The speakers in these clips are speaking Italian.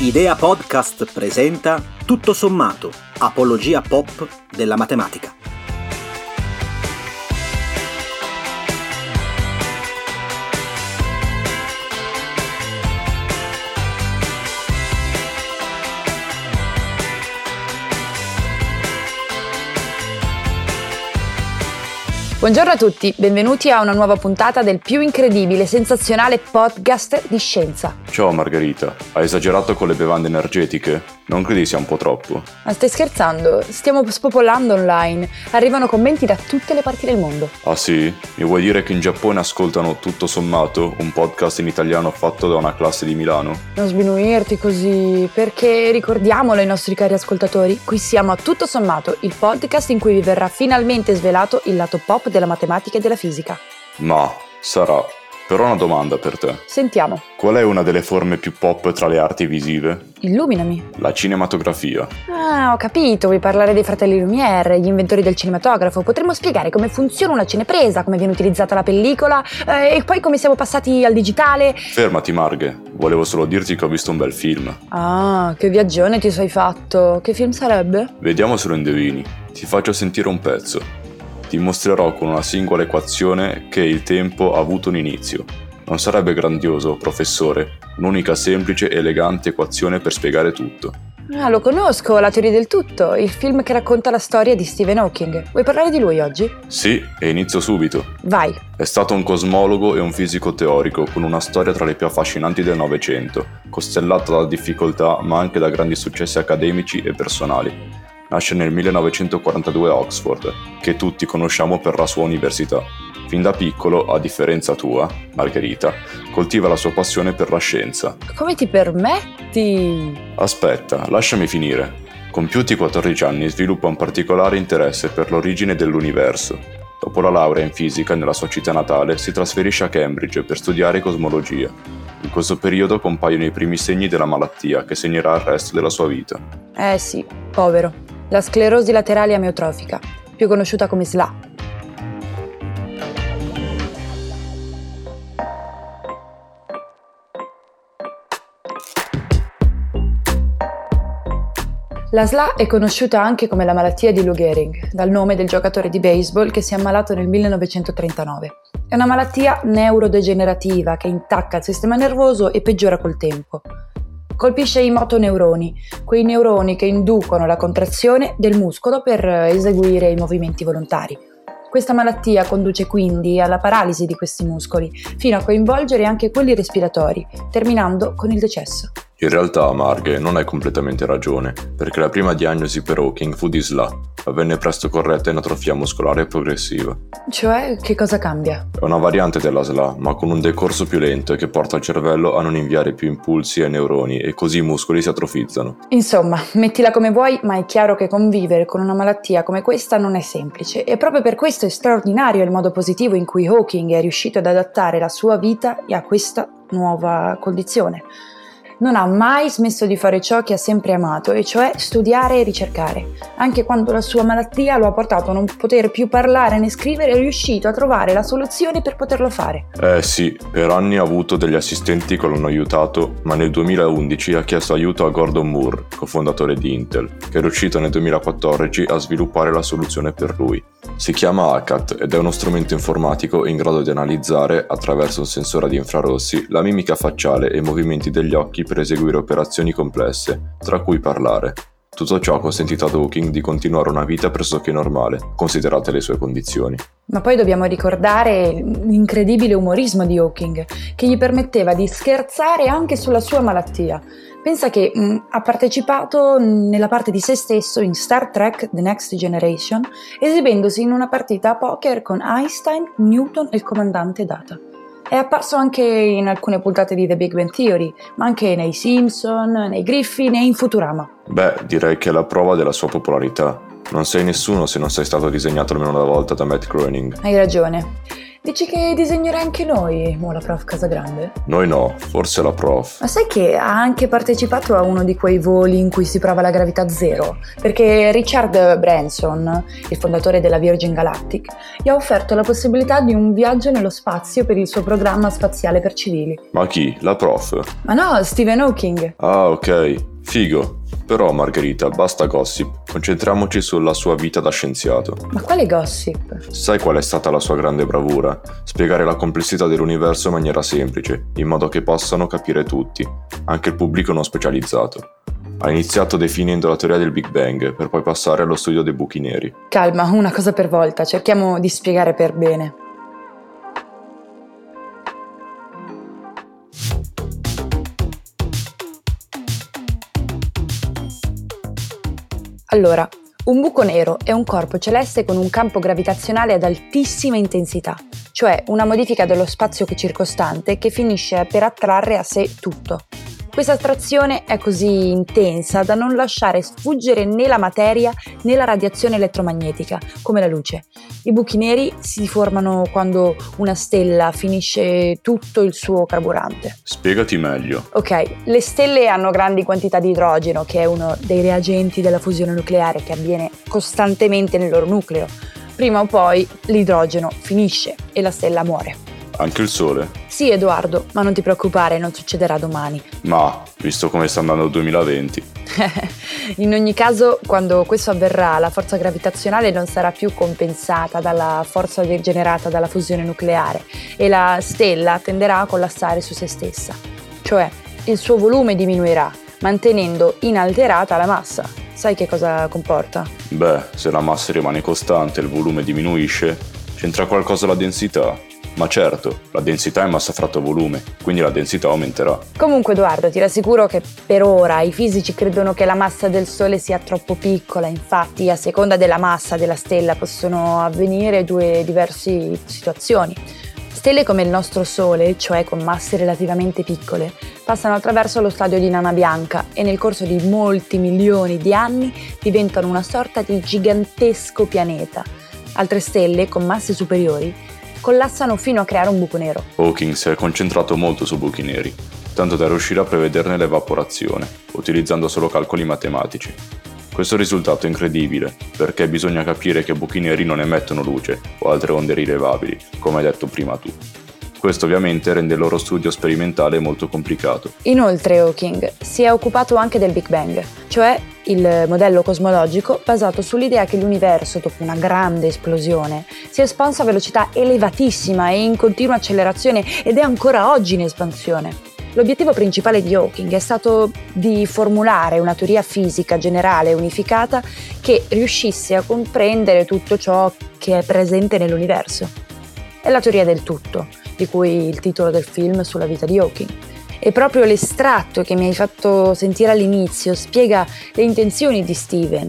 Idea Podcast presenta Tutto sommato, apologia pop della matematica. Buongiorno a tutti, benvenuti a una nuova puntata del più incredibile, sensazionale podcast di scienza. Ciao Margherita, hai esagerato con le bevande energetiche? Non credi sia un po' troppo? Ma stai scherzando? Stiamo spopolando online, arrivano commenti da tutte le parti del mondo. Ah sì? Mi vuoi dire che in Giappone ascoltano tutto sommato un podcast in italiano fatto da una classe di Milano? Non sminuirti così, perché ricordiamolo ai nostri cari ascoltatori, qui siamo a tutto sommato, il podcast in cui vi verrà finalmente svelato il lato pop della matematica e della fisica. Ma sarà. Però una domanda per te. Sentiamo. Qual è una delle forme più pop tra le arti visive? Illuminami. La cinematografia. Ah, ho capito, vuoi parlare dei fratelli Lumière, gli inventori del cinematografo. Potremmo spiegare come funziona una cinepresa, come viene utilizzata la pellicola eh, e poi come siamo passati al digitale. Fermati Marghe, volevo solo dirti che ho visto un bel film. Ah, che viaggione ti sei fatto. Che film sarebbe? Vediamo se lo indovini. Ti faccio sentire un pezzo dimostrerò con una singola equazione che il tempo ha avuto un inizio. Non sarebbe grandioso, professore, un'unica semplice e elegante equazione per spiegare tutto. Ah, lo conosco, La teoria del tutto, il film che racconta la storia di Stephen Hawking. Vuoi parlare di lui oggi? Sì, e inizio subito. Vai. È stato un cosmologo e un fisico teorico con una storia tra le più affascinanti del Novecento, costellata da difficoltà ma anche da grandi successi accademici e personali nasce nel 1942 a Oxford, che tutti conosciamo per la sua università. Fin da piccolo, a differenza tua, Margherita, coltiva la sua passione per la scienza. Come ti permetti? Aspetta, lasciami finire. Compiuti 14 anni sviluppa un particolare interesse per l'origine dell'universo. Dopo la laurea in fisica nella sua città natale, si trasferisce a Cambridge per studiare cosmologia. In questo periodo compaiono i primi segni della malattia che segnerà il resto della sua vita. Eh sì, povero la sclerosi laterale amiotrofica, più conosciuta come SLA. La SLA è conosciuta anche come la malattia di Lou Gehrig, dal nome del giocatore di baseball che si è ammalato nel 1939. È una malattia neurodegenerativa che intacca il sistema nervoso e peggiora col tempo colpisce i motoneuroni, quei neuroni che inducono la contrazione del muscolo per eseguire i movimenti volontari. Questa malattia conduce quindi alla paralisi di questi muscoli, fino a coinvolgere anche quelli respiratori, terminando con il decesso. In realtà Marghe non hai completamente ragione, perché la prima diagnosi per Hawking fu di SLA, ma venne presto corretta in atrofia muscolare progressiva. Cioè, che cosa cambia? È una variante della SLA, ma con un decorso più lento che porta il cervello a non inviare più impulsi ai neuroni e così i muscoli si atrofizzano. Insomma, mettila come vuoi, ma è chiaro che convivere con una malattia come questa non è semplice e proprio per questo è straordinario il modo positivo in cui Hawking è riuscito ad adattare la sua vita a questa nuova condizione non ha mai smesso di fare ciò che ha sempre amato, e cioè studiare e ricercare. Anche quando la sua malattia lo ha portato a non poter più parlare né scrivere, è riuscito a trovare la soluzione per poterlo fare. Eh sì, per anni ha avuto degli assistenti che l'hanno aiutato, ma nel 2011 ha chiesto aiuto a Gordon Moore, cofondatore di Intel, che è riuscito nel 2014 a sviluppare la soluzione per lui. Si chiama ACAT ed è uno strumento informatico in grado di analizzare, attraverso un sensore ad infrarossi, la mimica facciale e i movimenti degli occhi per eseguire operazioni complesse, tra cui parlare. Tutto ciò ha consentito ad Hawking di continuare una vita pressoché normale, considerate le sue condizioni. Ma poi dobbiamo ricordare l'incredibile umorismo di Hawking, che gli permetteva di scherzare anche sulla sua malattia. Pensa che mh, mm, ha partecipato nella parte di se stesso in Star Trek The Next Generation, esibendosi in una partita a poker con Einstein, Newton e il comandante Data. È apparso anche in alcune puntate di The Big Bang Theory, ma anche nei Simpson, nei Griffin e in Futurama. Beh, direi che è la prova della sua popolarità. Non sei nessuno se non sei stato disegnato almeno una volta da Matt Groening. Hai ragione. Dici che disegnerai anche noi, mo la prof Casagrande? Noi no, forse la prof. Ma sai che ha anche partecipato a uno di quei voli in cui si prova la gravità zero? Perché Richard Branson, il fondatore della Virgin Galactic, gli ha offerto la possibilità di un viaggio nello spazio per il suo programma spaziale per civili. Ma chi? La prof? Ma no, Stephen Hawking. Ah, ok. Figo. Però, Margherita, basta gossip. Concentriamoci sulla sua vita da scienziato. Ma quale gossip? Sai qual è stata la sua grande bravura? Spiegare la complessità dell'universo in maniera semplice, in modo che possano capire tutti, anche il pubblico non specializzato. Ha iniziato definendo la teoria del Big Bang, per poi passare allo studio dei buchi neri. Calma, una cosa per volta, cerchiamo di spiegare per bene. Allora, un buco nero è un corpo celeste con un campo gravitazionale ad altissima intensità, cioè una modifica dello spazio circostante che finisce per attrarre a sé tutto. Questa attrazione è così intensa da non lasciare sfuggire né la materia né la radiazione elettromagnetica, come la luce. I buchi neri si formano quando una stella finisce tutto il suo carburante. Spiegati meglio. Ok, le stelle hanno grandi quantità di idrogeno, che è uno dei reagenti della fusione nucleare che avviene costantemente nel loro nucleo. Prima o poi l'idrogeno finisce e la stella muore. Anche il Sole? Sì, Edoardo, ma non ti preoccupare, non succederà domani. Ma, visto come sta andando il 2020. In ogni caso, quando questo avverrà, la forza gravitazionale non sarà più compensata dalla forza generata dalla fusione nucleare e la stella tenderà a collassare su se stessa. Cioè, il suo volume diminuirà, mantenendo inalterata la massa. Sai che cosa comporta? Beh, se la massa rimane costante e il volume diminuisce, c'entra qualcosa la densità? Ma certo, la densità è massa fratto volume, quindi la densità aumenterà. Comunque Edoardo, ti rassicuro che per ora i fisici credono che la massa del Sole sia troppo piccola, infatti a seconda della massa della stella possono avvenire due diverse situazioni. Stelle come il nostro Sole, cioè con masse relativamente piccole, passano attraverso lo stadio di nana bianca e nel corso di molti milioni di anni diventano una sorta di gigantesco pianeta. Altre stelle con masse superiori collassano fino a creare un buco nero. Hawking si è concentrato molto su buchi neri, tanto da riuscire a prevederne l'evaporazione, utilizzando solo calcoli matematici. Questo risultato è incredibile, perché bisogna capire che buchi neri non emettono luce o altre onde rilevabili, come hai detto prima tu. Questo ovviamente rende il loro studio sperimentale molto complicato. Inoltre Hawking si è occupato anche del Big Bang, cioè il modello cosmologico basato sull'idea che l'universo, dopo una grande esplosione, si è espanso a velocità elevatissima e in continua accelerazione ed è ancora oggi in espansione. L'obiettivo principale di Hawking è stato di formulare una teoria fisica generale unificata che riuscisse a comprendere tutto ciò che è presente nell'universo. È la teoria del tutto, di cui il titolo del film sulla vita di Hawking. E proprio l'estratto che mi hai fatto sentire all'inizio spiega le intenzioni di Steven,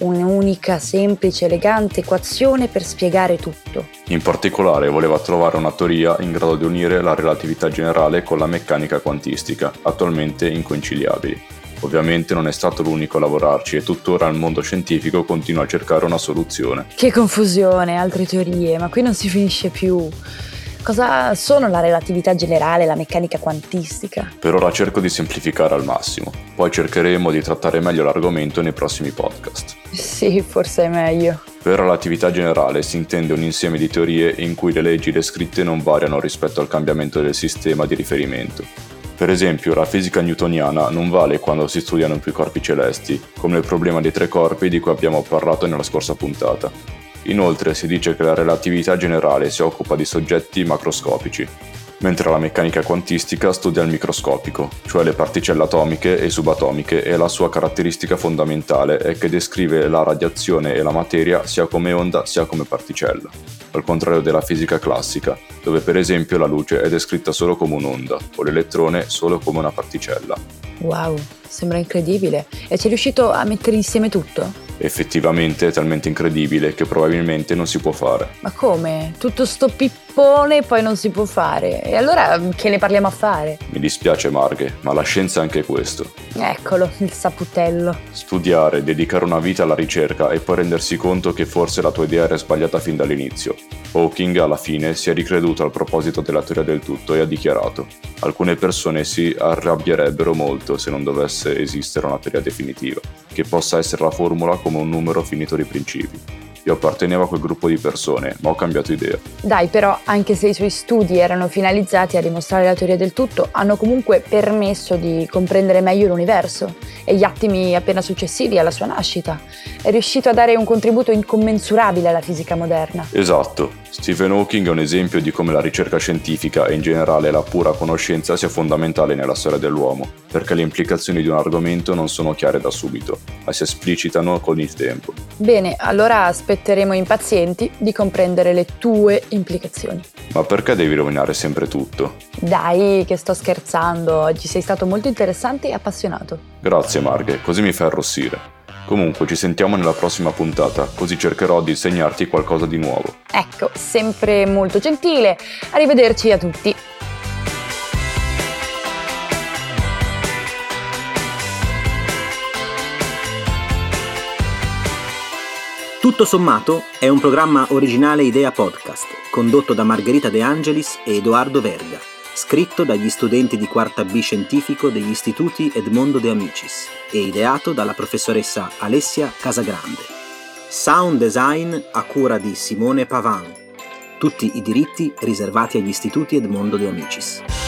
un'unica, semplice, elegante equazione per spiegare tutto. In particolare voleva trovare una teoria in grado di unire la relatività generale con la meccanica quantistica, attualmente inconciliabili. Ovviamente non è stato l'unico a lavorarci e tuttora il mondo scientifico continua a cercare una soluzione. Che confusione, altre teorie, ma qui non si finisce più. Cosa sono la relatività generale e la meccanica quantistica? Per ora cerco di semplificare al massimo, poi cercheremo di trattare meglio l'argomento nei prossimi podcast. Sì, forse è meglio. Per relatività generale si intende un insieme di teorie in cui le leggi descritte non variano rispetto al cambiamento del sistema di riferimento. Per esempio, la fisica newtoniana non vale quando si studiano più corpi celesti, come il problema dei tre corpi di cui abbiamo parlato nella scorsa puntata. Inoltre si dice che la relatività generale si occupa di soggetti macroscopici, mentre la meccanica quantistica studia il microscopico, cioè le particelle atomiche e subatomiche e la sua caratteristica fondamentale è che descrive la radiazione e la materia sia come onda sia come particella, al contrario della fisica classica, dove per esempio la luce è descritta solo come un'onda o l'elettrone solo come una particella. Wow, sembra incredibile. E è riuscito a mettere insieme tutto? Effettivamente è talmente incredibile che probabilmente non si può fare. Ma come? Tutto sto pip e poi non si può fare. E allora che ne parliamo a fare? Mi dispiace Marghe, ma la scienza è anche questo. Eccolo, il saputello. Studiare, dedicare una vita alla ricerca e poi rendersi conto che forse la tua idea era sbagliata fin dall'inizio. Hawking alla fine si è ricreduto al proposito della teoria del tutto e ha dichiarato alcune persone si arrabbierebbero molto se non dovesse esistere una teoria definitiva, che possa essere la formula come un numero finito di principi. Io appartenevo a quel gruppo di persone, ma ho cambiato idea. Dai, però, anche se i suoi studi erano finalizzati a dimostrare la teoria del tutto, hanno comunque permesso di comprendere meglio l'universo e gli attimi appena successivi alla sua nascita. È riuscito a dare un contributo incommensurabile alla fisica moderna. Esatto. Stephen Hawking è un esempio di come la ricerca scientifica e in generale la pura conoscenza sia fondamentale nella storia dell'uomo, perché le implicazioni di un argomento non sono chiare da subito, ma si esplicitano con il tempo. Bene, allora aspetteremo impazienti di comprendere le tue implicazioni. Ma perché devi rovinare sempre tutto? Dai, che sto scherzando, oggi sei stato molto interessante e appassionato. Grazie Marghe, così mi fai arrossire. Comunque ci sentiamo nella prossima puntata, così cercherò di insegnarti qualcosa di nuovo. Ecco, sempre molto gentile. Arrivederci a tutti. Tutto sommato è un programma originale Idea Podcast, condotto da Margherita De Angelis e Edoardo Verga, scritto dagli studenti di quarta B scientifico degli istituti Edmondo De Amicis e ideato dalla professoressa Alessia Casagrande. Sound design a cura di Simone Pavan. Tutti i diritti riservati agli istituti Edmondo De Amicis.